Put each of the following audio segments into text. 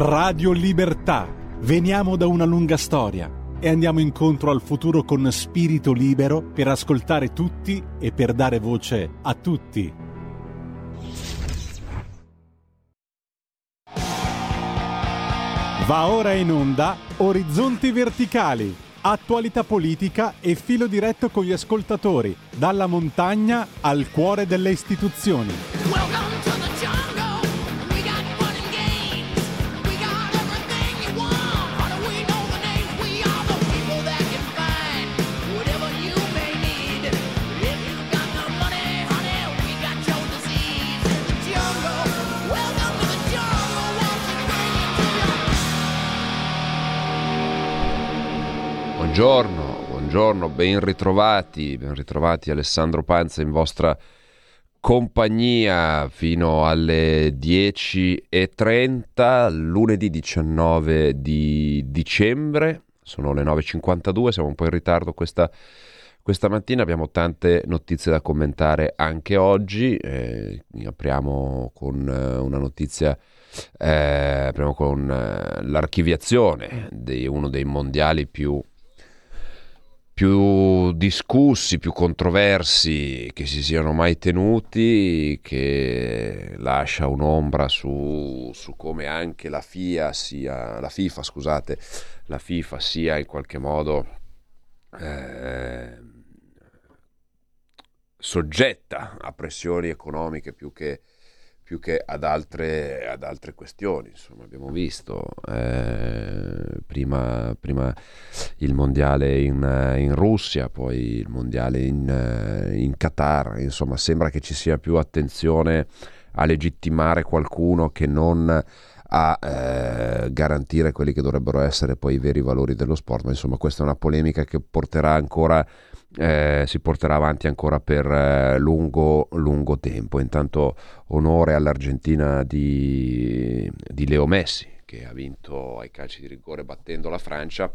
Radio Libertà. Veniamo da una lunga storia e andiamo incontro al futuro con spirito libero per ascoltare tutti e per dare voce a tutti. Va ora in onda Orizzonti Verticali, attualità politica e filo diretto con gli ascoltatori, dalla montagna al cuore delle istituzioni. Welcome to Buongiorno, buongiorno, ben ritrovati, ben ritrovati Alessandro Panza in vostra compagnia fino alle 10.30, lunedì 19 di dicembre, sono le 9.52, siamo un po' in ritardo questa, questa mattina, abbiamo tante notizie da commentare anche oggi, eh, apriamo con eh, una notizia eh, apriamo con eh, l'archiviazione di uno dei mondiali più, più discussi, più controversi che si siano mai tenuti, che lascia un'ombra su, su come anche la FIA sia, la FIFA, scusate, la FIFA sia in qualche modo eh, soggetta a pressioni economiche più che più che ad altre, ad altre questioni. Insomma, abbiamo visto eh, prima, prima, il mondiale in, in, Russia, poi il mondiale in, in Qatar. Insomma, sembra che ci sia più attenzione a legittimare qualcuno che non a eh, garantire quelli che dovrebbero essere poi i veri valori dello sport. Ma insomma, questa è una polemica che porterà ancora eh, si porterà avanti ancora per eh, lungo, lungo tempo. Intanto onore all'Argentina di, di Leo Messi che ha vinto ai calci di rigore battendo la Francia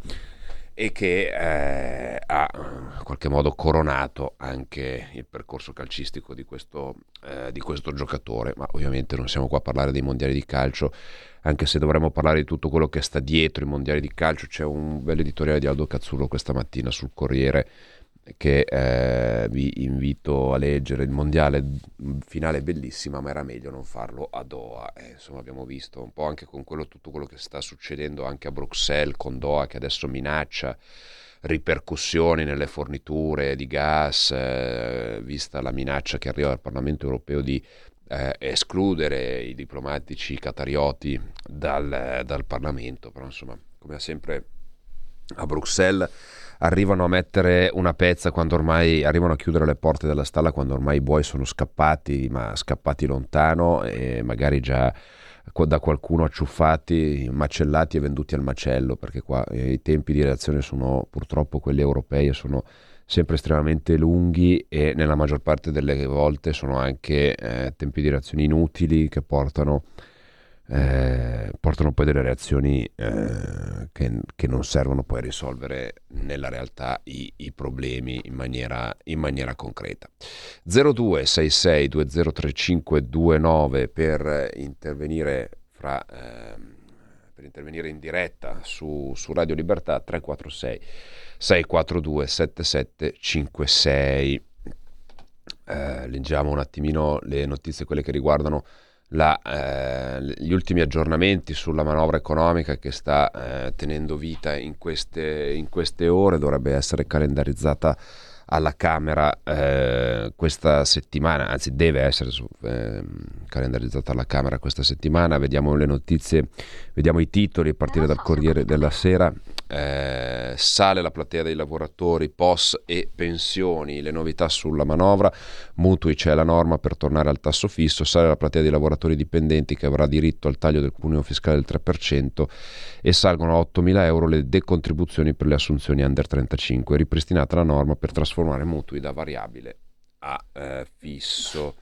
e che eh, ha in qualche modo coronato anche il percorso calcistico di questo, eh, di questo, giocatore. Ma ovviamente non siamo qua a parlare dei mondiali di calcio, anche se dovremmo parlare di tutto quello che sta dietro i mondiali di calcio. C'è un bel editoriale di Aldo Cazzullo questa mattina sul Corriere che eh, vi invito a leggere il mondiale finale bellissima ma era meglio non farlo a Doha. Eh, insomma abbiamo visto un po' anche con quello, tutto quello che sta succedendo anche a Bruxelles con Doha che adesso minaccia ripercussioni nelle forniture di gas eh, vista la minaccia che arriva dal Parlamento europeo di eh, escludere i diplomatici catarioti dal, dal Parlamento. Però insomma come sempre a Bruxelles arrivano a mettere una pezza quando ormai arrivano a chiudere le porte della stalla quando ormai i buoi sono scappati, ma scappati lontano e magari già da qualcuno acciuffati, macellati e venduti al macello, perché qua i tempi di reazione sono purtroppo quelli europei e sono sempre estremamente lunghi e nella maggior parte delle volte sono anche eh, tempi di reazione inutili che portano eh, portano poi delle reazioni eh, che, che, non servono poi a risolvere nella realtà i, i problemi in maniera, in maniera concreta. 0266 203529 per intervenire fra eh, per intervenire in diretta su, su Radio Libertà 346 642 7756 eh, leggiamo un attimino le notizie quelle che riguardano la, eh, gli ultimi aggiornamenti sulla manovra economica che sta eh, tenendo vita in queste, in queste, ore, dovrebbe essere calendarizzata alla Camera eh, questa settimana, anzi deve essere ehm, calendarizzata alla Camera questa settimana, vediamo le notizie, vediamo i titoli a partire dal Corriere della Sera eh, sale la platea dei lavoratori, POS e pensioni, le novità sulla manovra, mutui c'è la norma per tornare al tasso fisso, sale la platea dei lavoratori dipendenti che avrà diritto al taglio del cuneo fiscale del 3% e salgono a 8.000 euro le decontribuzioni per le assunzioni under 35, ripristinata la norma per trasformare mutui da variabile a eh, fisso.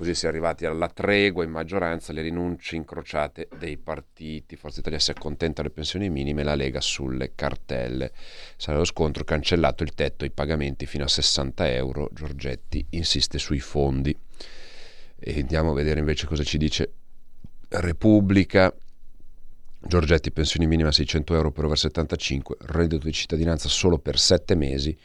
Così si è arrivati alla tregua in maggioranza, le rinunce incrociate dei partiti. Forza Italia si accontenta delle pensioni minime, la Lega sulle cartelle. Sale lo scontro, cancellato il tetto ai pagamenti fino a 60 euro. Giorgetti insiste sui fondi. E andiamo a vedere invece cosa ci dice Repubblica. Giorgetti, pensioni minime a 600 euro per over 75, reddito di cittadinanza solo per 7 mesi,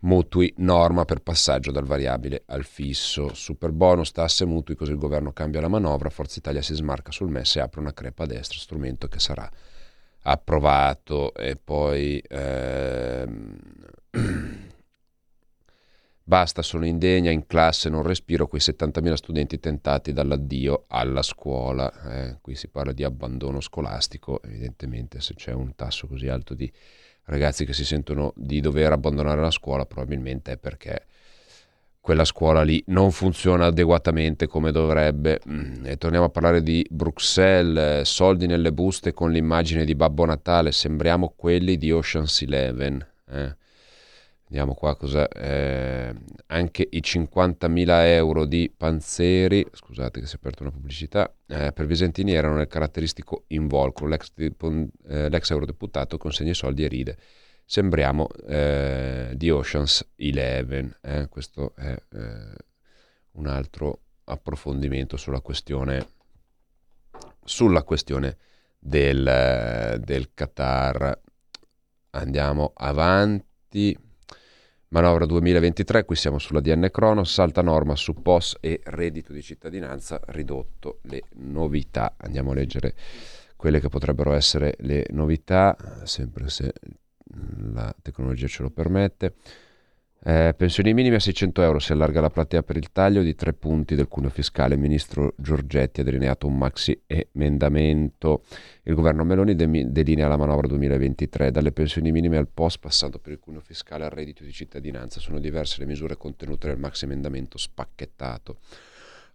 mutui, norma per passaggio dal variabile al fisso, super bonus, tasse, mutui, così il governo cambia la manovra, Forza Italia si smarca sul MES e apre una crepa a destra, strumento che sarà approvato. E poi ehm, basta, sono indegna, in classe non respiro, quei 70.000 studenti tentati dall'addio alla scuola, eh, qui si parla di abbandono scolastico, evidentemente se c'è un tasso così alto di ragazzi che si sentono di dover abbandonare la scuola probabilmente è perché quella scuola lì non funziona adeguatamente come dovrebbe. Mm, e torniamo a parlare di Bruxelles, soldi nelle buste con l'immagine di Babbo Natale, sembriamo quelli di Ocean's Eleven. Eh. Vediamo qua cosa. Eh, anche i 50.000 euro di Panzeri, scusate che si è aperta una pubblicità, eh, per Visentini erano nel caratteristico involucro. L'ex, eh, l'ex eurodeputato consegna i soldi e ride sembriamo eh, di Oceans 11. Eh? Questo è eh, un altro approfondimento sulla questione, sulla questione del, del Qatar. Andiamo avanti. Manovra 2023, qui siamo sulla DN Cronos, salta norma su POS e reddito di cittadinanza, ridotto le novità. Andiamo a leggere quelle che potrebbero essere le novità, sempre se la tecnologia ce lo permette. Eh, pensioni minime a 600 euro, si allarga la platea per il taglio di tre punti del cuneo fiscale. Il ministro Giorgetti ha delineato un maxi emendamento. Il governo Meloni de- delinea la manovra 2023. Dalle pensioni minime al post, passando per il cuneo fiscale al reddito di cittadinanza, sono diverse le misure contenute nel maxi emendamento spacchettato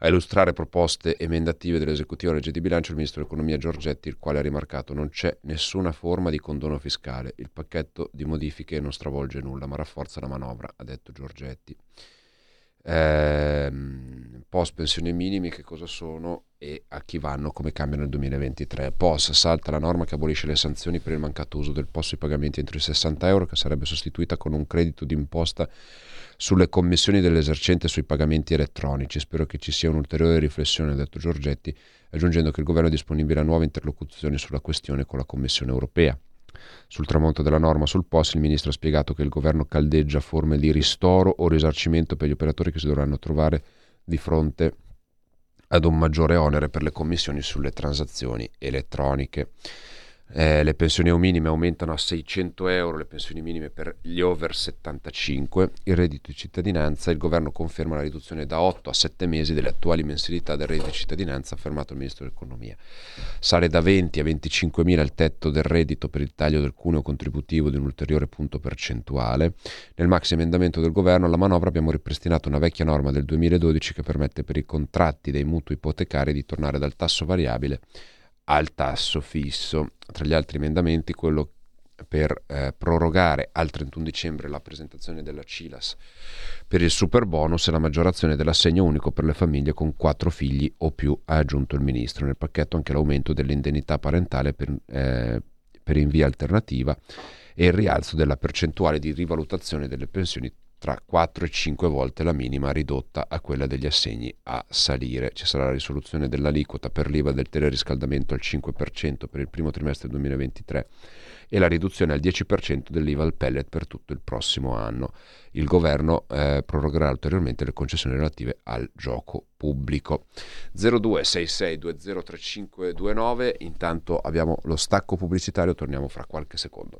a illustrare proposte emendative dell'esecutivo legge di bilancio il ministro dell'economia Giorgetti, il quale ha rimarcato non c'è nessuna forma di condono fiscale. Il pacchetto di modifiche non stravolge nulla, ma rafforza la manovra, ha detto Giorgetti. Ehm, post pensioni minimi che cosa sono e a chi vanno, come cambia nel 2023. POS salta la norma che abolisce le sanzioni per il mancato uso del POS sui pagamenti entro i 60 euro, che sarebbe sostituita con un credito d'imposta sulle commissioni dell'esercente sui pagamenti elettronici. Spero che ci sia un'ulteriore riflessione, ha detto Giorgetti, aggiungendo che il governo è disponibile a nuove interlocuzioni sulla questione con la Commissione europea. Sul tramonto della norma sul POS il ministro ha spiegato che il governo caldeggia forme di ristoro o risarcimento per gli operatori che si dovranno trovare di fronte ad un maggiore onere per le commissioni sulle transazioni elettroniche. Eh, le pensioni minime aumentano a 600 euro, le pensioni minime per gli over 75, il reddito di cittadinanza, il governo conferma la riduzione da 8 a 7 mesi delle attuali mensilità del reddito di cittadinanza, affermato il ministro dell'economia. Sale da 20 a 25 mila il tetto del reddito per il taglio del cuneo contributivo di un ulteriore punto percentuale. Nel maxi emendamento del governo alla manovra abbiamo ripristinato una vecchia norma del 2012 che permette per i contratti dei mutui ipotecari di tornare dal tasso variabile al tasso fisso. Tra gli altri emendamenti quello per eh, prorogare al 31 dicembre la presentazione della CILAS per il super bonus e la maggiorazione dell'assegno unico per le famiglie con quattro figli o più, ha aggiunto il Ministro. Nel pacchetto anche l'aumento dell'indennità parentale per, eh, per in via alternativa e il rialzo della percentuale di rivalutazione delle pensioni tra 4 e 5 volte la minima ridotta a quella degli assegni a salire. Ci sarà la risoluzione dell'aliquota per l'IVA del teleriscaldamento al 5% per il primo trimestre 2023 e la riduzione al 10% dell'IVA al pellet per tutto il prossimo anno. Il governo eh, prorogherà ulteriormente le concessioni relative al gioco pubblico. 0266203529, intanto abbiamo lo stacco pubblicitario, torniamo fra qualche secondo.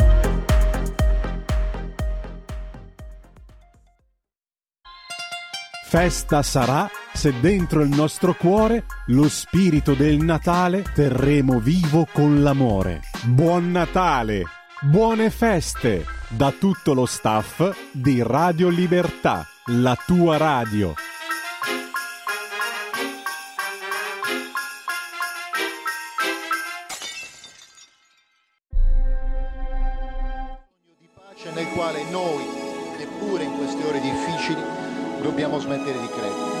Festa sarà se dentro il nostro cuore lo spirito del Natale terremo vivo con l'amore. Buon Natale! Buone feste! Da tutto lo staff di Radio Libertà, la tua radio. nel quale noi, neppure in queste ore difficili, dobbiamo smettere di credere.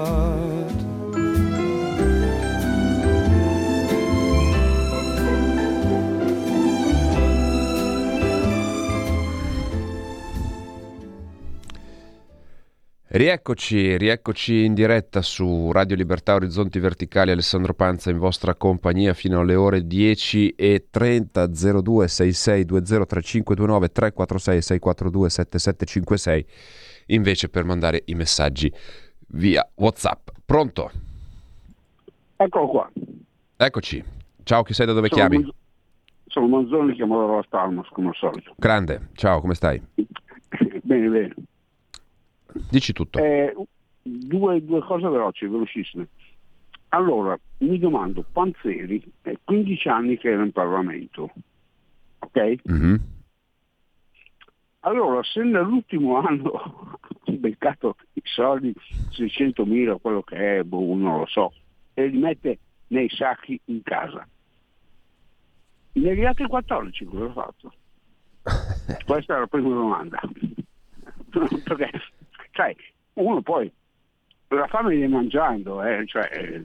Rieccoci, rieccoci in diretta su Radio Libertà Orizzonti Verticali, Alessandro Panza in vostra compagnia fino alle ore 10 e 30 02 66 20 3529 346 642 7756 invece per mandare i messaggi via Whatsapp. Pronto? Eccolo qua. Eccoci. Ciao, chi sei da dove Sono chiami? Manzo- Sono Manzoni, chiamo da Rolla Stalmos come al solito. Grande. Ciao, come stai? bene, bene. Dici tutto. Eh, due, due cose veloci, velocissime. Allora, mi domando, Panzeri è 15 anni che era in Parlamento, ok? Mhm. Allora, se nell'ultimo anno ha beccato i soldi, 600.000, quello che è, boh, non lo so, e li mette nei sacchi in casa, negli altri 14 cosa ha fatto? Questa è la prima domanda. Perché, sai, uno poi la fame viene mangiando, eh, cioè, eh,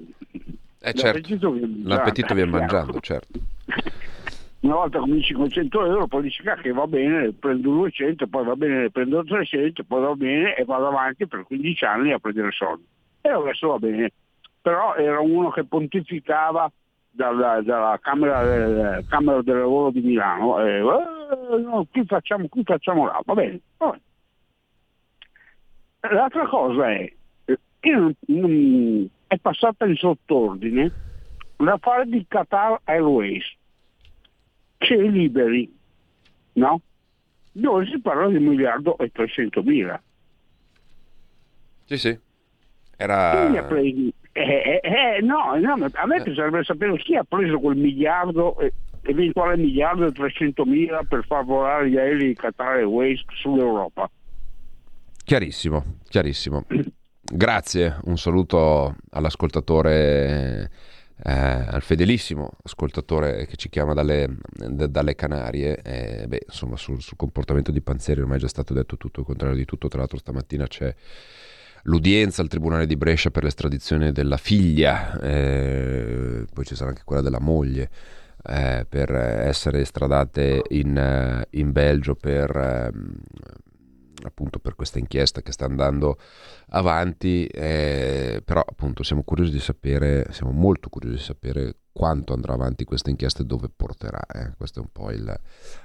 Eh certo, l'appetito viene mangiando, chiaro. mangiando, certo. Una volta cominci con 100 euro, poi dici "Ah, che va bene, prendo 200, poi va bene, prendo 300, poi va bene e vado avanti per 15 anni a prendere soldi. E adesso va bene. Però era uno che pontificava dalla, dalla camera, eh, Camera del Lavoro di Milano, eh, "Eh, no, qui facciamo, qui facciamo là, va bene. va bene. L'altra cosa è non- è passata in sottordine l'affare di Qatar Airways che è liberi, no? Dove si parla di un miliardo e 300 mila. Sì, sì. Chi ha Era... preso? Eh, eh, eh, no, no, a me piacerebbe sapere chi ha preso quel miliardo, eh, eventuale miliardo e 300 mila per far volare gli aerei di Qatar Airways sull'Europa. Chiarissimo, chiarissimo. Grazie, un saluto all'ascoltatore, eh, al fedelissimo ascoltatore che ci chiama dalle, d- dalle Canarie. Eh, beh, insomma, sul, sul comportamento di Panzeri ormai è già stato detto tutto il contrario di tutto. Tra l'altro, stamattina c'è l'udienza al Tribunale di Brescia per l'estradizione della figlia, eh, poi ci sarà anche quella della moglie. eh, per essere estradate in, eh, in Belgio per, ehm, appunto per questa inchiesta che sta andando avanti, eh, però appunto siamo curiosi di sapere, siamo molto curiosi di sapere quanto andrà avanti questa inchiesta e dove porterà. eh. Questo è un po' il,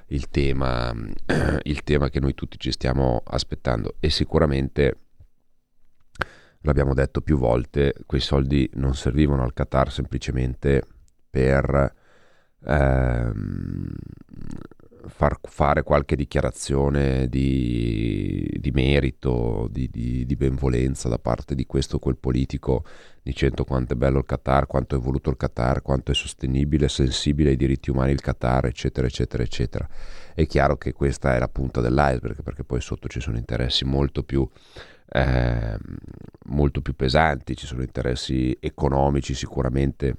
il tema, il tema che noi tutti ci stiamo aspettando e sicuramente l'abbiamo detto più volte, quei soldi non servivano al Qatar semplicemente per ehm, far fare qualche dichiarazione di, di merito, di, di, di benvolenza da parte di questo o quel politico dicendo quanto è bello il Qatar, quanto è voluto il Qatar, quanto è sostenibile, sensibile ai diritti umani il Qatar, eccetera, eccetera, eccetera. È chiaro che questa è la punta dell'iceberg perché poi sotto ci sono interessi molto più eh, molto più pesanti, ci sono interessi economici sicuramente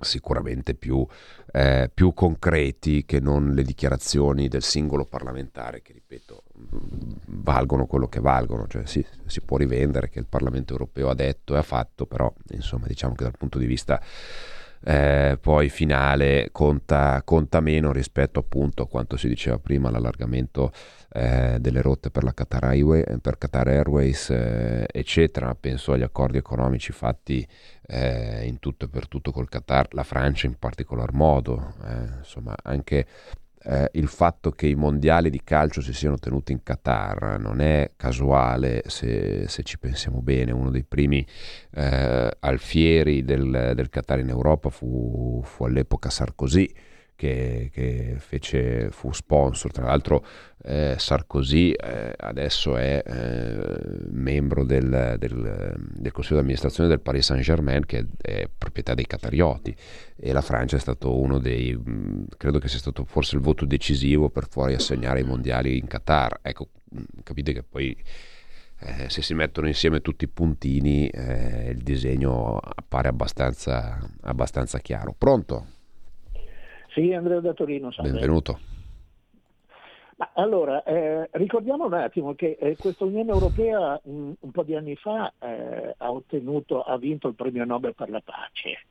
sicuramente più, eh, più, concreti che non le dichiarazioni del singolo parlamentare che ripeto valgono quello che valgono. Cioè sì, si può rivendere che il Parlamento europeo ha detto e ha fatto però insomma diciamo che dal punto di vista eh, poi finale conta, conta, meno rispetto appunto a quanto si diceva prima l'allargamento eh, delle rotte per, la Qatar, Highway, per Qatar Airways eh, eccetera. Penso agli accordi economici fatti eh, in tutto e per tutto col Qatar la Francia in particolar modo eh, insomma anche eh, il fatto che i mondiali di calcio si siano tenuti in Qatar non è casuale se, se ci pensiamo bene. Uno dei primi eh, alfieri del, del, Qatar in Europa fu, fu all'epoca Sarkozy che, che fece, fu sponsor. Tra l'altro eh, Sarkozy eh, adesso è eh, membro del, del, del, consiglio di amministrazione del Paris Saint-Germain che è, è, proprietà dei Catarioti e la Francia è stato uno dei, mh, mm, credo che sia stato forse il voto decisivo per fuori assegnare i mondiali in Qatar. Ecco, mm, capite che poi... Eh, se si mettono insieme tutti i puntini eh, il disegno appare abbastanza, abbastanza chiaro. Pronto? Sì, Andrea da Torino. Salve. Benvenuto. Ma allora, eh, ricordiamo un attimo che eh, questa Unione Europea un, un, po' di anni fa eh, ha ottenuto, ha vinto il premio Nobel per la pace.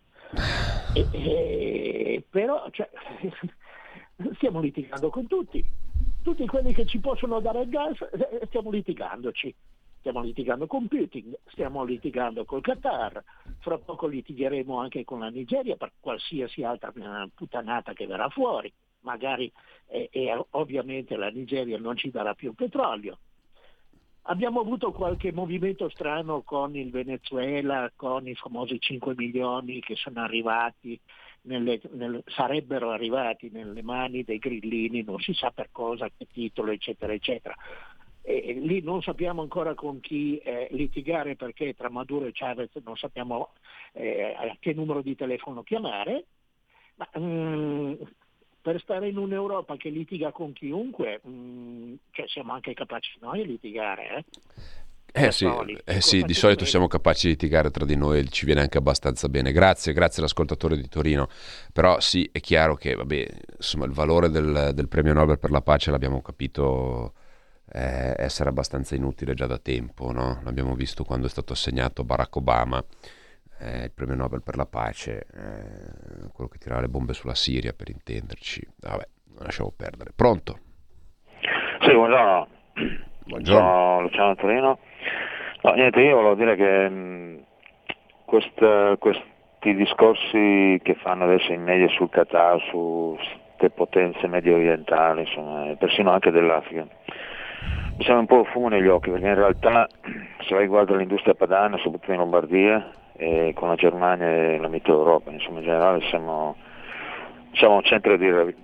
E, e, però cioè, stiamo litigando con tutti. Tutti quelli che ci possono dare il gas, eh, stiamo litigandoci stiamo litigando con Putin, stiamo litigando col Qatar, fra poco litigheremo anche con la Nigeria per qualsiasi altra eh, puttanata che verrà fuori, magari e, e ovviamente la Nigeria non ci darà più petrolio. Abbiamo avuto qualche movimento strano con il Venezuela, con i famosi 5 milioni che arrivati, nelle, nelle, sarebbero arrivati nelle mani dei grillini, non si sa per cosa, che titolo, eccetera, eccetera. E lì non sappiamo ancora con chi eh, litigare perché tra Maduro e Chavez non sappiamo eh, a che numero di telefono chiamare, ma mm, per stare in un'Europa che litiga con chiunque, mm, cioè siamo anche capaci noi a litigare. Eh? Eh sì, eh sì, di solito siamo capaci di litigare tra di noi e ci viene anche abbastanza bene. Grazie, grazie all'ascoltatore di Torino. Però sì, è chiaro che vabbè, insomma, il valore del, del premio Nobel per la pace l'abbiamo capito eh, essere abbastanza inutile già da tempo. No? L'abbiamo visto quando è stato assegnato Barack Obama eh, il premio Nobel per la pace, eh, quello che tirava le bombe sulla Siria per intenderci. Vabbè, lasciamo perdere. Pronto? Sì, buongiorno. Buongiorno. Sono Luciano Torino. No, niente, io volevo dire che mh, quest, questi discorsi che fanno adesso in media sul Qatar, su queste potenze medio orientali, insomma, persino anche dell'Africa, sembra un po' fumo negli occhi perché in realtà se vai riguardo l'industria padana, soprattutto in Lombardia, e con la Germania e la Mitteleuropa, insomma in generale siamo, siamo un, centro di,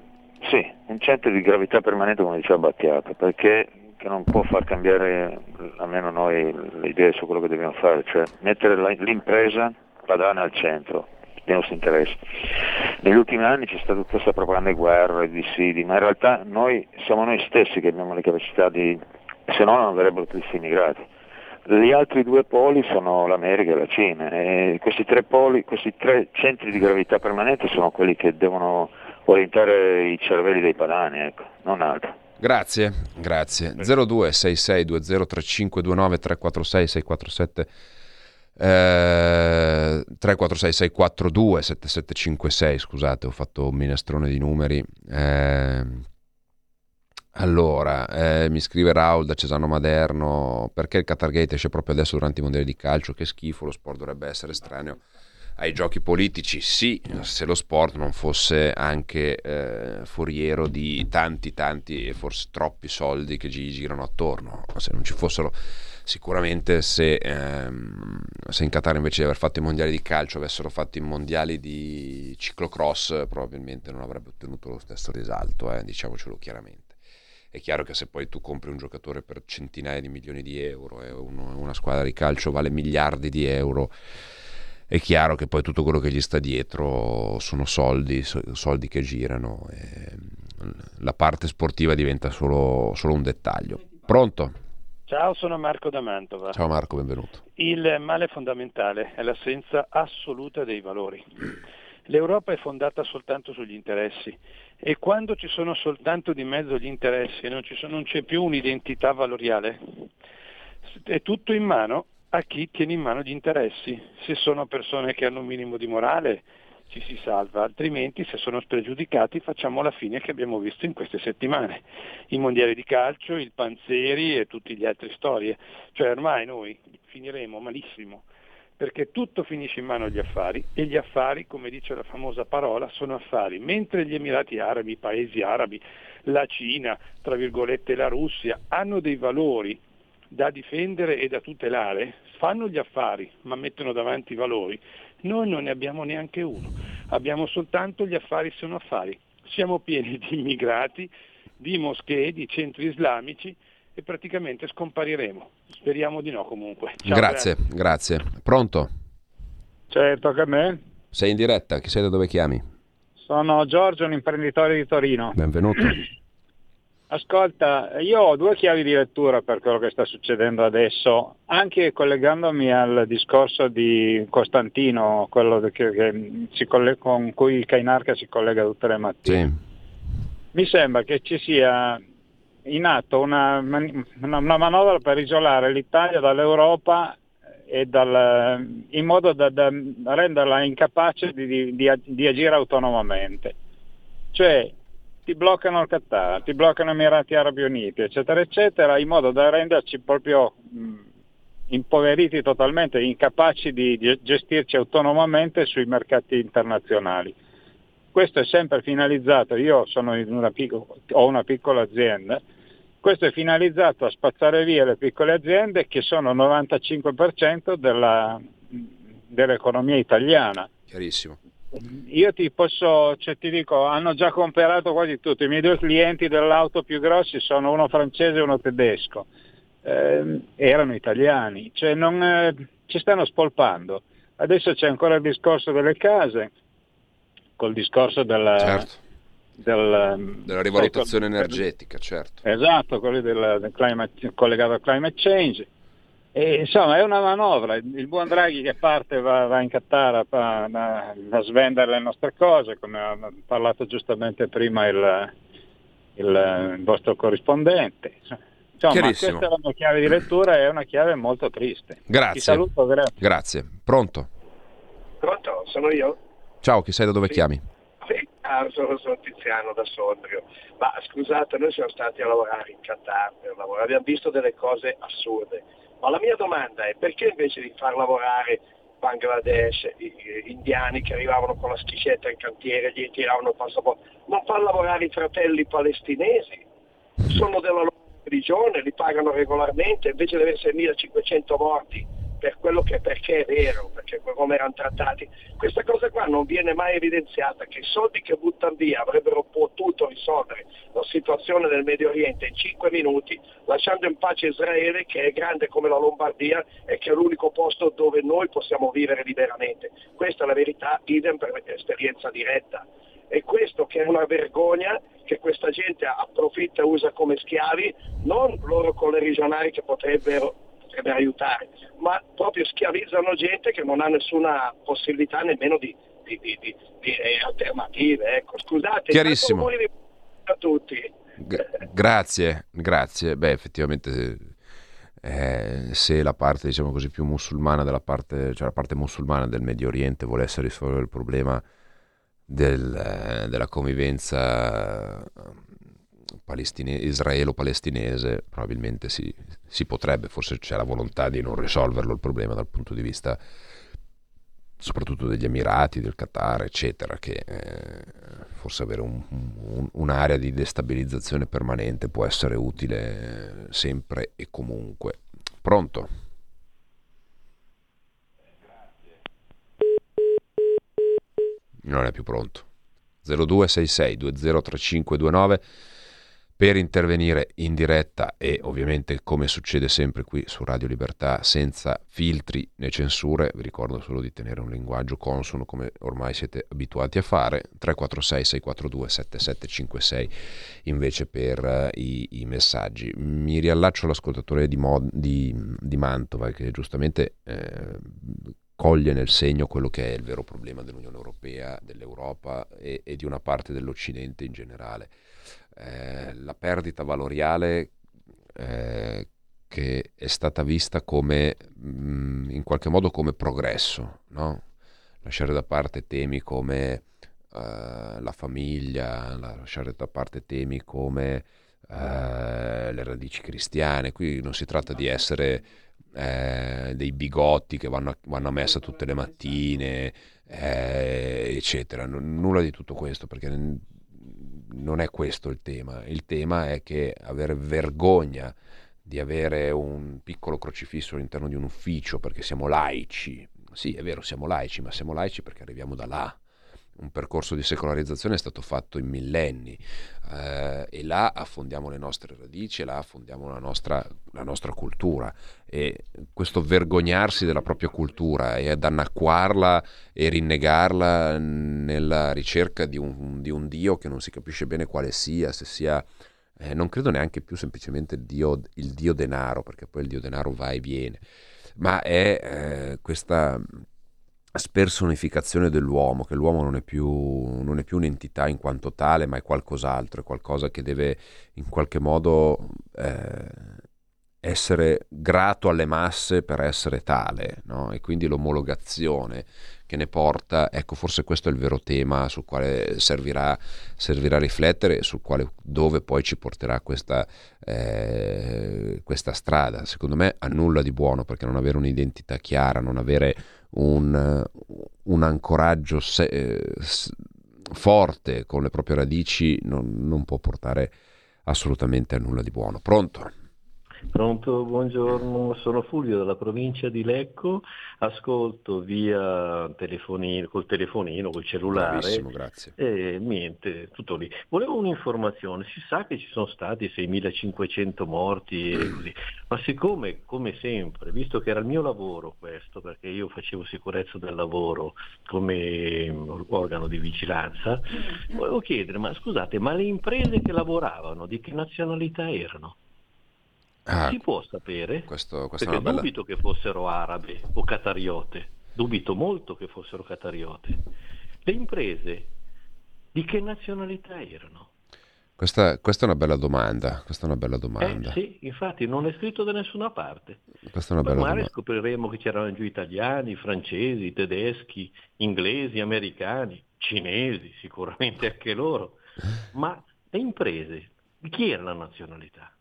sì, un centro di gravità permanente come diceva Battiato, perché non può far cambiare almeno noi le idee su quello che dobbiamo fare, cioè mettere l'impresa padana al centro dei nostri interessi. Negli ultimi anni c'è stata tutta questa propaganda di guerra di sidi, ma in realtà noi siamo noi stessi che abbiamo le capacità di se no non avrebbero tutti immigrati. Gli altri due poli sono l'America e la Cina e questi tre poli, questi tre centri di gravità permanente sono quelli che devono orientare i cervelli dei padani, ecco, non altro. Grazie, grazie. 0266203529 346 647 eh, 346 642 7756 scusate ho fatto un minestrone di numeri eh, allora, eh, mi scrive Raul da Cesano Maderno, perché il Qatargate esce proprio adesso durante i mondiali di calcio? Che schifo, lo sport dovrebbe essere estraneo ai giochi politici, sì, se lo sport non fosse anche eh, foriero di tanti, tanti e forse troppi soldi che gli girano attorno, se non ci fossero sicuramente se, ehm, se in Qatar invece di aver fatto i mondiali di calcio avessero fatto i mondiali di ciclocross probabilmente non avrebbe ottenuto lo stesso risalto, eh, diciamocelo chiaramente. È chiaro che se poi tu compri un giocatore per centinaia di milioni di euro e uno- una squadra di calcio vale miliardi di euro, è chiaro che poi tutto quello che gli sta dietro sono soldi, so- soldi che girano e la parte sportiva diventa solo, solo un dettaglio. Pronto? Ciao, sono Marco da Mantova. Ciao Marco, benvenuto. Il male fondamentale è l'assenza assoluta dei valori. L'Europa è fondata soltanto sugli interessi e quando ci sono soltanto di mezzo gli interessi e non, sono- non c'è più un'identità valoriale, è tutto in mano a chi tiene in mano gli interessi. Se sono persone che hanno un minimo di morale ci si salva, altrimenti se sono spregiudicati facciamo la fine che abbiamo visto in queste settimane. I mondiali di calcio, il Panzeri e tutte le altre storie. Cioè ormai noi finiremo malissimo perché tutto finisce in mano agli affari e gli affari, come dice la famosa parola, sono affari, mentre gli Emirati Arabi, i paesi arabi, la Cina, tra virgolette la Russia, hanno dei valori da difendere e da tutelare, fanno gli affari ma mettono davanti i valori, noi non ne abbiamo neanche uno, abbiamo soltanto gli affari sono affari, siamo pieni di immigrati, di moschee, di centri islamici e praticamente scompariremo, speriamo di no comunque. Ciao, grazie, grazie. Pronto? Cioè, tocca a me. Sei in diretta, chi sei da dove chiami? Sono Giorgio, un imprenditore di Torino. Benvenuto. Ascolta, io ho due chiavi di lettura per quello che sta succedendo adesso, anche collegandomi al discorso di Costantino, quello che, che si colle- con cui il Cainarca si collega tutte le mattine. Sì. Mi sembra che ci sia in atto una, una- una manovra per isolare l'Italia dall'Europa dal- in modo da, da renderla incapace di, di- di ag- di agire autonomamente. Cioè ti bloccano il Qatar, ti bloccano gli Emirati Arabi Uniti, eccetera, eccetera, in modo da renderci proprio mh, impoveriti totalmente, incapaci di ge- gestirci autonomamente sui mercati internazionali. Questo è sempre finalizzato, io una picco- ho una piccola azienda, questo è finalizzato a spazzare via le piccole aziende che sono il 95% della- dell'economia italiana. Chiarissimo. Io ti posso, cioè ti dico, hanno già comprato quasi tutti. I miei due clienti dell'auto più grossi sono uno francese e uno tedesco. Ehm, erano italiani, cioè non, eh, ci stanno spolpando. Adesso c'è ancora il discorso delle case, col discorso del, Certo. Del- Della rivalutazione col- energetica, certo. Esatto, quello del, del climate- collegato al climate change. E, insomma, è una manovra. Il buon Draghi che parte va, va in Qatar a, a- a svendere le nostre cose, come ha parlato giustamente prima il, il- il vostro corrispondente. Insomma, Chiarissimo. questa è la mia chiave di lettura e è una chiave molto triste. Ti Grazie. saluto, grazie. Grazie. Pronto? Pronto, sono io? Ciao, chi sei da dove chiami? Sì, ah, sono, sono Tiziano da Sondrio. Ma scusate, noi siamo stati a lavorare in Qatar per lavorare, abbiamo visto delle cose assurde. Ma la mia domanda è perché invece di far lavorare Bangladesh, i- i- indiani che arrivavano con la schiscetta in cantiere, gli tiravano il passaporto, non far lavorare i fratelli palestinesi? Sono della loro religione, li pagano regolarmente, invece deve essere 1500 morti per quello che perché è vero, perché come erano trattati. Questa cosa qua non viene mai evidenziata, che i soldi che buttano via avrebbero potuto risolvere la situazione del Medio Oriente in 5 minuti, lasciando in pace Israele che è grande come la Lombardia e che è l'unico posto dove noi possiamo vivere liberamente. Questa è la verità, idem per esperienza diretta. E questo che è una vergogna che questa gente approfitta e usa come schiavi, non loro con le regionali che potrebbero, potrebbero aiutare, ma proprio schiavizzano gente che non ha nessuna possibilità nemmeno di, di- di- di- eh, alternative. Ecco. Scusate, Chiarissimo. a tutti. G- grazie, grazie. Beh, effettivamente eh, se la parte, diciamo così, più musulmana della parte, cioè la parte musulmana del Medio Oriente volesse risolvere il problema del, eh, della convivenza palestine- israelo-palestinese, probabilmente si, si potrebbe, forse c'è la volontà di non risolverlo il problema dal punto di vista soprattutto degli Emirati, del Qatar, eccetera, che eh, forse avere un- un- un'area di destabilizzazione permanente può essere utile eh, sempre e comunque. Pronto? Non è più pronto. 0266 203529 per intervenire in diretta e ovviamente come succede sempre qui su Radio Libertà senza filtri né censure, vi ricordo solo di tenere un linguaggio consono come ormai siete abituati a fare, 346 642 7756 invece per eh, i, i messaggi. Mi riallaccio all'ascoltatore di, Mod- di- di Mantova che giustamente eh, coglie nel segno quello che è il vero problema dell'Unione Europea, dell'Europa e, e di una parte dell'Occidente in generale eh, la perdita valoriale eh, che è stata vista come mh, in qualche modo come progresso, no? lasciare da parte temi come eh, la famiglia, lasciare da parte temi come eh, le radici cristiane, qui non si tratta di essere eh, dei bigotti che vanno a, vanno a messa tutte le mattine, eh, eccetera, N- nulla di tutto questo, perché non è questo il tema. Il tema è che avere vergogna di avere un piccolo crocifisso all'interno di un ufficio perché siamo laici. Sì, è vero, siamo laici, ma siamo laici perché arriviamo da là. Un percorso di secolarizzazione è stato fatto in millenni eh, e là affondiamo le nostre radici, là affondiamo la nostra, la nostra cultura. E questo vergognarsi della propria cultura e ad annacquarla e rinnegarla nella ricerca di un, di un Dio che non si capisce bene quale sia, se sia eh, non credo neanche più semplicemente il dio, il dio denaro, perché poi il dio denaro va e viene, ma è eh, questa spersonificazione dell'uomo, che l'uomo non è, più, non è più un'entità in quanto tale, ma è qualcos'altro, è qualcosa che deve in qualche modo eh, essere grato alle masse per essere tale, no? e quindi l'omologazione che ne porta, ecco forse questo è il vero tema sul quale servirà, servirà riflettere, sul quale dove poi ci porterà questa, eh, questa strada. Secondo me ha nulla di buono perché non avere un'identità chiara, non avere un, un ancoraggio se, eh, s- forte con le proprie radici non, non può portare assolutamente a nulla di buono. Pronto? Pronto, buongiorno, sono Fulvio dalla provincia di Lecco, ascolto via telefonino, col telefonino, col cellulare. Bravissimo, grazie. E niente, tutto lì. Volevo un'informazione, si sa che ci sono stati 6.500 morti e così, ma siccome, come sempre, visto che era il mio lavoro questo, perché io facevo sicurezza del lavoro come organo di vigilanza, volevo chiedere, ma scusate, ma le imprese che lavoravano, di che nazionalità erano? Ah, si può sapere? questo- questa è Perché una bella... dubito che fossero arabe o catariote, dubito molto che fossero catariote. Le imprese di che nazionalità erano? Questa, questa è una bella domanda. Questa è una bella Eh, domanda. sì, infatti non è scritto da nessuna parte. Questa è una Poi bella domanda. scopriremo che c'erano giù italiani, francesi, tedeschi, inglesi, americani, cinesi, sicuramente anche loro. Ma le imprese, di chi era la nazionalità?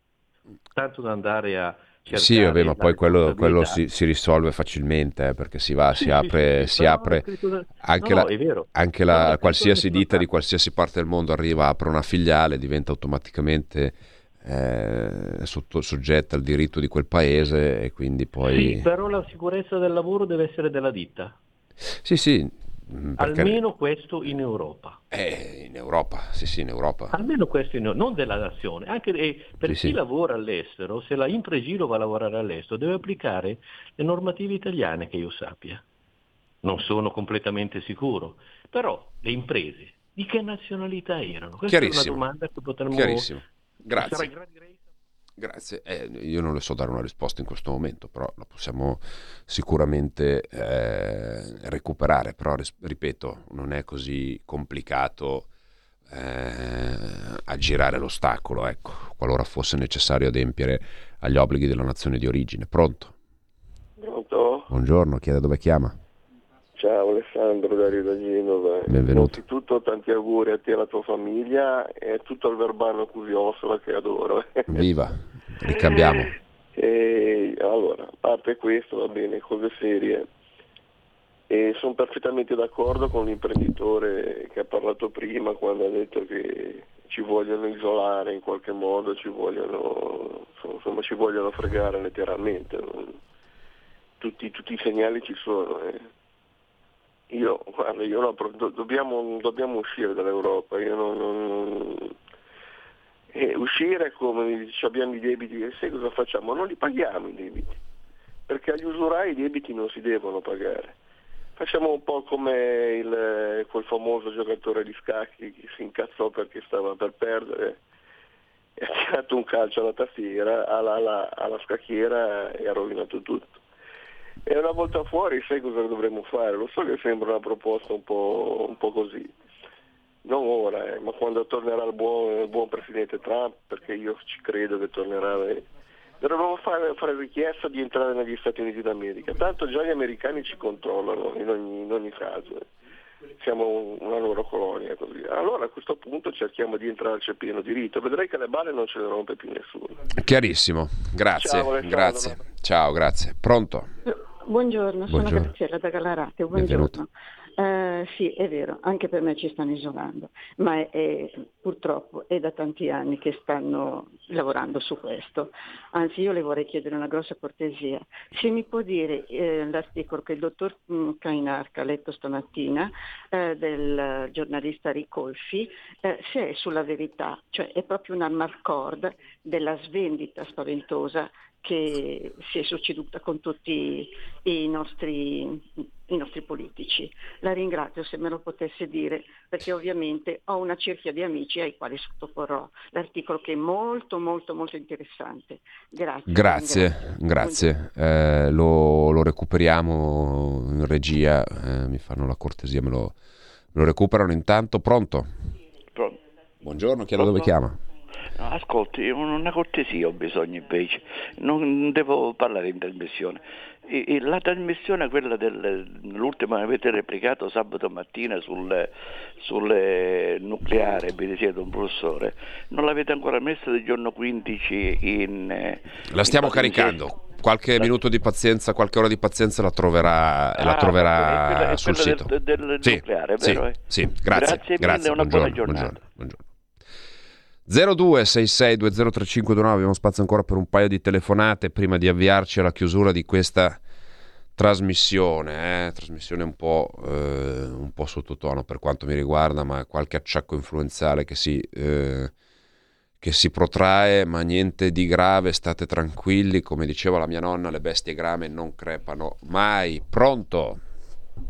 Tanto da andare a cercare Sì, vabbè, ma poi quello, quello si, si risolve facilmente eh, perché si va, Sì, si apre, sì, si apre scritto anche, no, la, anche la qualsiasi ditta di qualsiasi parte del mondo arriva, apre una filiale, diventa automaticamente eh, sotto, soggetta al diritto di quel paese e quindi poi... Sì, però la sicurezza del lavoro deve essere della ditta. Sì, sì, perché Almeno questo in Europa. eh, in Europa, sì, sì, in Europa. Almeno questo in non della nazione. Anche eh, per Sì, chi sì. lavora all'estero, se la Impregilo va a lavorare all'estero, deve applicare le normative italiane che io sappia. Non sono completamente sicuro. Però le imprese di che nazionalità erano? Questa è una Chiarissimo. domanda che potremmo Chiarissimo. Sarà Grazie. gradirei- Grazie. Eh, io non le so dare una risposta in questo momento, però la possiamo sicuramente eh, recuperare. Però, ris- ripeto, non è così complicato eh, aggirare l'ostacolo, ecco, qualora fosse necessario adempiere agli obblighi della nazione di origine. Pronto? Pronto? Buongiorno, chiede dove chiama. Ciao Alessandro Dario da Genova. Benvenuto. Innanzitutto tanti auguri a te e alla tua famiglia e a tutto il Verbano Cusiosola che adoro. Viva, ricambiamo. E, allora, a parte questo, va bene, cose serie. E sono perfettamente d'accordo con l'imprenditore che ha parlato prima quando ha detto che ci vogliono isolare in qualche modo, ci vogliono, insomma, ci vogliono fregare letteralmente. Tutti, tutti i segnali ci sono. eh. Io, guarda, io no, dobbiamo, dobbiamo uscire dall'Europa. Io non- non- e uscire come abbiamo i debiti e sai cosa facciamo? Non li paghiamo i debiti, perché agli usurai i debiti non si devono pagare. Facciamo un po' come il- quel famoso giocatore di scacchi che si incazzò perché stava per perdere e ha tirato un calcio alla tastiera, alla, alla- alla scacchiera e ha rovinato tutto. E una volta fuori sai cosa dovremmo fare? Lo so che sembra una proposta un po', un po' così, non ora, eh, ma quando tornerà il buon, il buon presidente Trump, perché io ci credo che tornerà, eh, dovremmo fare, fare richiesta di entrare negli Stati Uniti d'America. Tanto già gli americani ci controllano in ogni, in ogni caso, eh. siamo un- una loro colonia. Così. Allora a questo punto cerchiamo di entrarci a pieno diritto, vedrai che le balle non ce le rompe più nessuno. Chiarissimo, grazie, Ciao, grazie. Ciao, grazie. Pronto? Buongiorno, sono Buongiorno. Graziella da Galarate, buongiorno. Eh, sì, è vero, anche per me ci stanno isolando, ma è, è- purtroppo è da tanti anni che stanno lavorando su questo. Anzi, io le vorrei chiedere una grossa cortesia. Se mi può dire eh, l'articolo che il dottor mm, Cainarca ha letto stamattina eh, del giornalista Ricolfi, eh, se è sulla verità, cioè è proprio una marcord della svendita spaventosa che si è succeduta con tutti i nostri, i nostri politici. La ringrazio se me lo potesse dire, perché ovviamente ho una cerchia di amici ai quali sottoporrò l'articolo che è molto molto molto interessante. Grazie. Grazie, grazie. Eh, lo, lo recuperiamo in regia, eh, mi fanno la cortesia, me lo, me lo recuperano intanto. Pronto? Pronto? Buongiorno, chiedo dove chiama? No, Ascolti, una cortesia ho bisogno invece, non devo parlare in trasmissione. La trasmissione, quella dell'ultima che avete replicato sabato mattina sul, sul nucleare, vi siete un professore, non l'avete ancora messa del giorno 15 in... eh, La stiamo in caricando. Qualche minuto di pazienza, qualche ora di pazienza la troverà, la Ah, troverà ok, quella- sul quella sito. del- del Sì, nucleare, sì, vero, eh? sì, grazie. Grazie mille, grazie, una buona giornata. buongiorno, buongiorno. 0266203529 abbiamo spazio ancora per un paio di telefonate prima di avviarci alla chiusura di questa trasmissione, eh? trasmissione un po', eh, un po' sottotono per quanto mi riguarda, ma qualche acciacco influenzale che si, eh, che si protrae, ma niente di grave, state tranquilli, come diceva la mia nonna, le bestie grame non crepano mai. Pronto?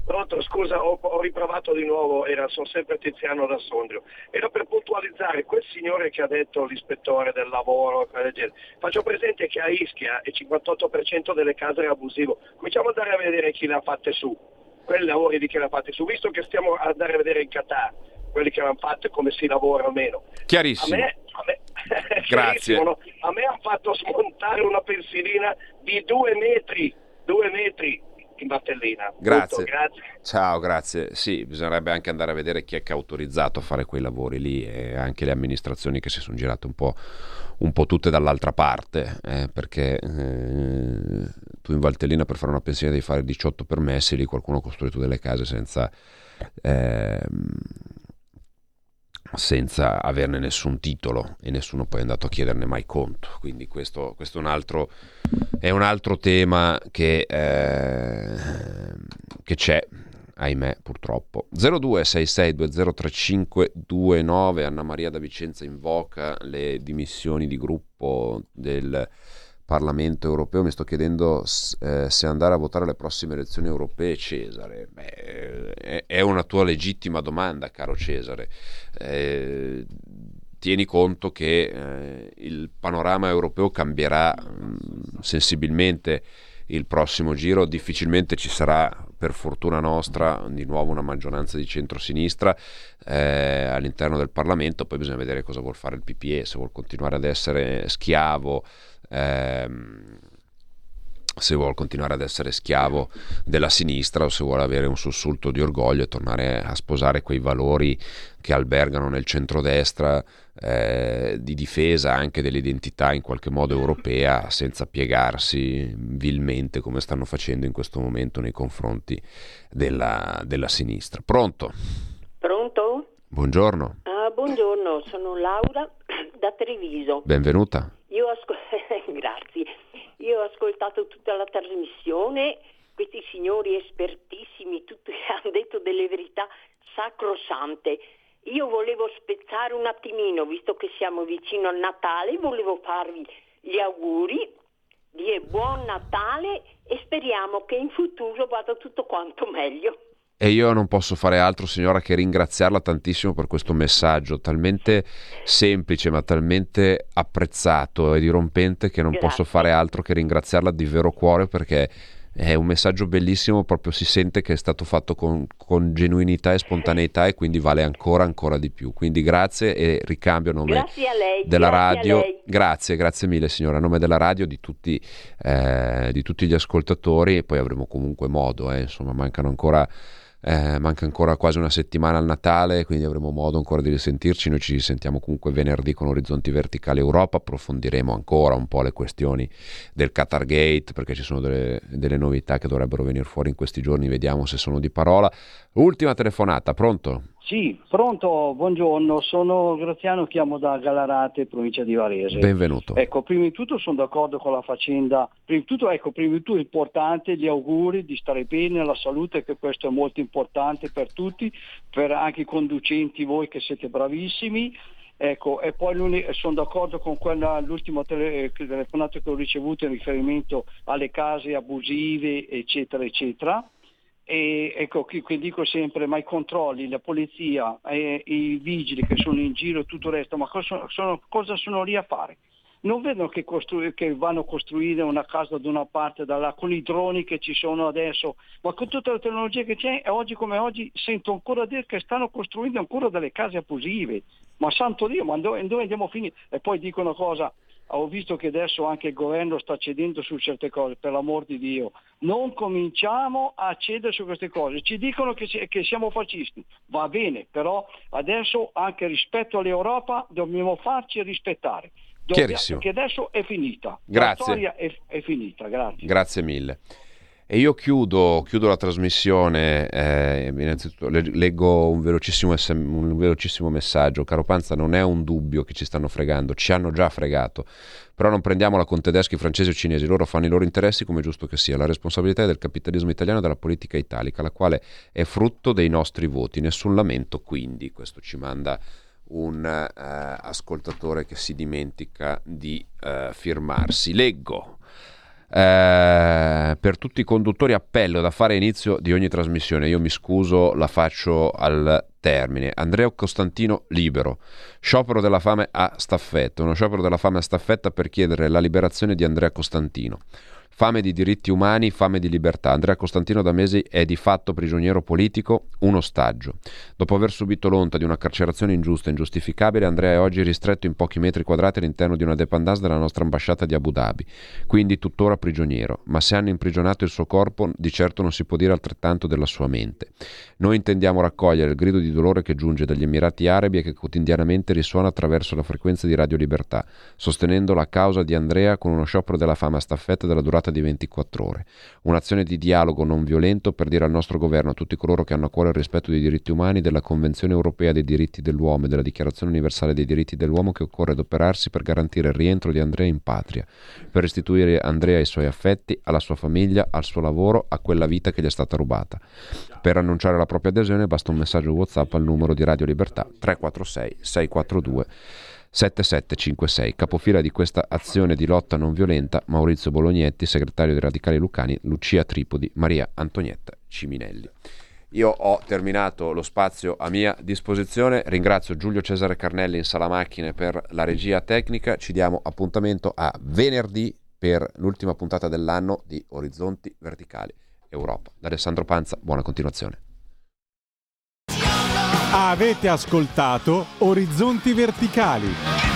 Pronto, scusa, ho, ho riprovato di nuovo, era, sono sempre Tiziano da Sondrio. Era per puntualizzare quel signore che ha detto l'ispettore del lavoro, del. Faccio presente che a Ischia il 58% delle case è abusivo. Cominciamo ad andare a vedere chi le ha fatte su, quei lavori di chi le ha fatte su, visto che stiamo ad andare a vedere in Qatar, quelli che le hanno fatte, come si lavora o meno. Chiarissimo. A me, a me, Grazie. no? A me hanno fatto smontare una pensilina di due metri, due metri in battellina. Grazie. Grazie. Ciao, grazie. Sì, bisognerebbe anche andare a vedere chi è che ha autorizzato a fare quei lavori lì e anche le amministrazioni che si sono girate un po', un po' tutte dall'altra parte, eh, perché eh, tu in Valtellina per fare una pensione devi fare 18 permessi, lì qualcuno ha costruito delle case senza... ehm, senza averne nessun titolo e nessuno poi è andato a chiederne mai conto. Quindi questo, questo è, un altro, è un altro tema che, eh, che c'è, ahimè, purtroppo. 0266203529 Anna Maria da Vicenza invoca le dimissioni di gruppo del Parlamento europeo. Mi sto chiedendo eh, se andare a votare alle prossime elezioni europee, Cesare. Beh, eh, è, una tua legittima domanda, caro Cesare. Eh, tieni conto che eh, il panorama europeo cambierà mh, sensibilmente il prossimo giro, difficilmente ci sarà per fortuna nostra di nuovo una maggioranza di centrosinistra eh, all'interno del Parlamento, poi bisogna vedere cosa vuol fare il PPE, se vuol continuare ad essere schiavo ehm, se vuole continuare ad essere schiavo della sinistra o se vuole avere un sussulto di orgoglio e tornare a sposare quei valori che albergano nel centrodestra eh, di difesa anche dell'identità in qualche modo europea senza piegarsi vilmente come stanno facendo in questo momento nei confronti della, della sinistra. Pronto? Pronto? Buongiorno, Ah, buongiorno, sono Laura da Treviso. benvenuta. Io ho ascol- Grazie. Io ho ascoltato tutta la trasmissione, questi signori espertissimi, tutti hanno detto delle verità sacrosante. Io volevo spezzare un attimino, visto che siamo vicino al Natale, volevo farvi gli auguri, dire buon Natale e speriamo che in futuro vada tutto quanto meglio. E io non posso fare altro, signora, che ringraziarla tantissimo per questo messaggio talmente semplice ma talmente apprezzato e dirompente che non Grazie. posso fare altro che ringraziarla di vero cuore perché è un messaggio bellissimo, proprio si sente che è stato fatto con, con genuinità e spontaneità e quindi vale ancora ancora di più. Quindi grazie e ricambio a nome Grazie a lei, della grazie a radio. lei. Grazie, grazie mille signora, a nome della radio di tutti, eh, di tutti gli ascoltatori e poi avremo comunque modo, eh, insomma mancano ancora eh, manca ancora quasi una settimana al Natale, quindi avremo modo ancora di risentirci. Noi ci risentiamo comunque venerdì con Orizzonti Verticali Europa. Approfondiremo ancora un po' le questioni del Qatar Gate perché ci sono delle, delle novità che dovrebbero venire fuori in questi giorni. Vediamo se sono di parola. Ultima telefonata, pronto? Sì, pronto, buongiorno, sono Graziano, chiamo da Galarate, provincia di Varese. Benvenuto. Ecco, prima di tutto sono d'accordo con la faccenda, prima di tutto, ecco, prima di tutto è importante gli auguri di stare bene, la salute, che questo è molto importante per tutti, per anche i conducenti, voi che siete bravissimi. Ecco, e poi sono d'accordo con quella, l'ultima tele- eh, telefonata che ho ricevuto in riferimento alle case abusive, eccetera, eccetera. E ecco qui dico sempre, ma i controlli, la polizia, eh, i vigili che sono in giro e tutto il resto, ma cosa sono, cosa sono lì a fare? Non vedono che, costru- che vanno a costruire una casa da una parte dall'altra, con i droni che ci sono adesso, ma con tutta la tecnologia che c'è, oggi come oggi sento ancora dire che stanno costruendo ancora delle case abusive. Ma santo Dio, ma dove, dove andiamo a finire? E poi dico una cosa, ho visto che adesso anche il governo sta cedendo su certe cose, per l'amor di Dio. Non cominciamo a cedere su queste cose. Ci dicono che, si- che siamo fascisti, va bene, però adesso anche rispetto all'Europa dobbiamo farci rispettare. Dobbiamo- Chiarissimo. Perché adesso è finita. Grazie. La storia è, è finita, grazie. Grazie mille. E io chiudo, chiudo la trasmissione, eh, innanzitutto le- leggo un velocissimo, un velocissimo messaggio. Caro Panza, non è un dubbio che ci stanno fregando, ci hanno già fregato, però non prendiamola con tedeschi, francesi o cinesi, loro fanno i loro interessi come giusto che sia. La responsabilità è del capitalismo italiano e della politica italica, la quale è frutto dei nostri voti, nessun lamento quindi. Questo ci manda un eh, ascoltatore che si dimentica di eh, firmarsi. Leggo. Eh, per tutti i conduttori appello da fare inizio di ogni trasmissione. Io mi scuso, la faccio al termine. Andrea Costantino libero. Sciopero della fame a staffetta. Uno sciopero della fame a staffetta per chiedere la liberazione di Andrea Costantino. Fame di diritti umani, fame di libertà. Andrea Costantino da mesi è di fatto prigioniero politico, un ostaggio. Dopo aver subito l'onta di una carcerazione ingiusta e ingiustificabile, Andrea è oggi ristretto in pochi metri quadrati all'interno di una dépendance della nostra ambasciata di Abu Dhabi, quindi tuttora prigioniero. Ma se hanno imprigionato il suo corpo, di certo non si può dire altrettanto della sua mente. Noi intendiamo raccogliere il grido di dolore che giunge dagli Emirati Arabi e che quotidianamente risuona attraverso la frequenza di Radio Libertà, sostenendo la causa di Andrea con uno sciopero della fame a staffetta della durata di 24 ore. Un'azione di dialogo non violento per dire al nostro governo, a tutti coloro che hanno a cuore il rispetto dei diritti umani, della Convenzione europea dei diritti dell'uomo e della Dichiarazione universale dei diritti dell'uomo che occorre adoperarsi per garantire il rientro di Andrea in patria, per restituire Andrea ai suoi affetti, alla sua famiglia, al suo lavoro, a quella vita che gli è stata rubata. Per annunciare la propria adesione basta un messaggio WhatsApp al numero di Radio Libertà 346 642 7756. Capofila di questa azione di lotta non violenta Maurizio Bolognetti, segretario dei Radicali Lucani, Lucia Tripodi, Maria Antonietta Ciminelli. Io ho terminato lo spazio a mia disposizione, ringrazio Giulio Cesare Carnelli in sala macchine per la regia tecnica, ci diamo appuntamento a venerdì per l'ultima puntata dell'anno di Orizzonti Verticali Europa. Da Alessandro Panza, buona continuazione. Avete ascoltato Orizzonti Verticali.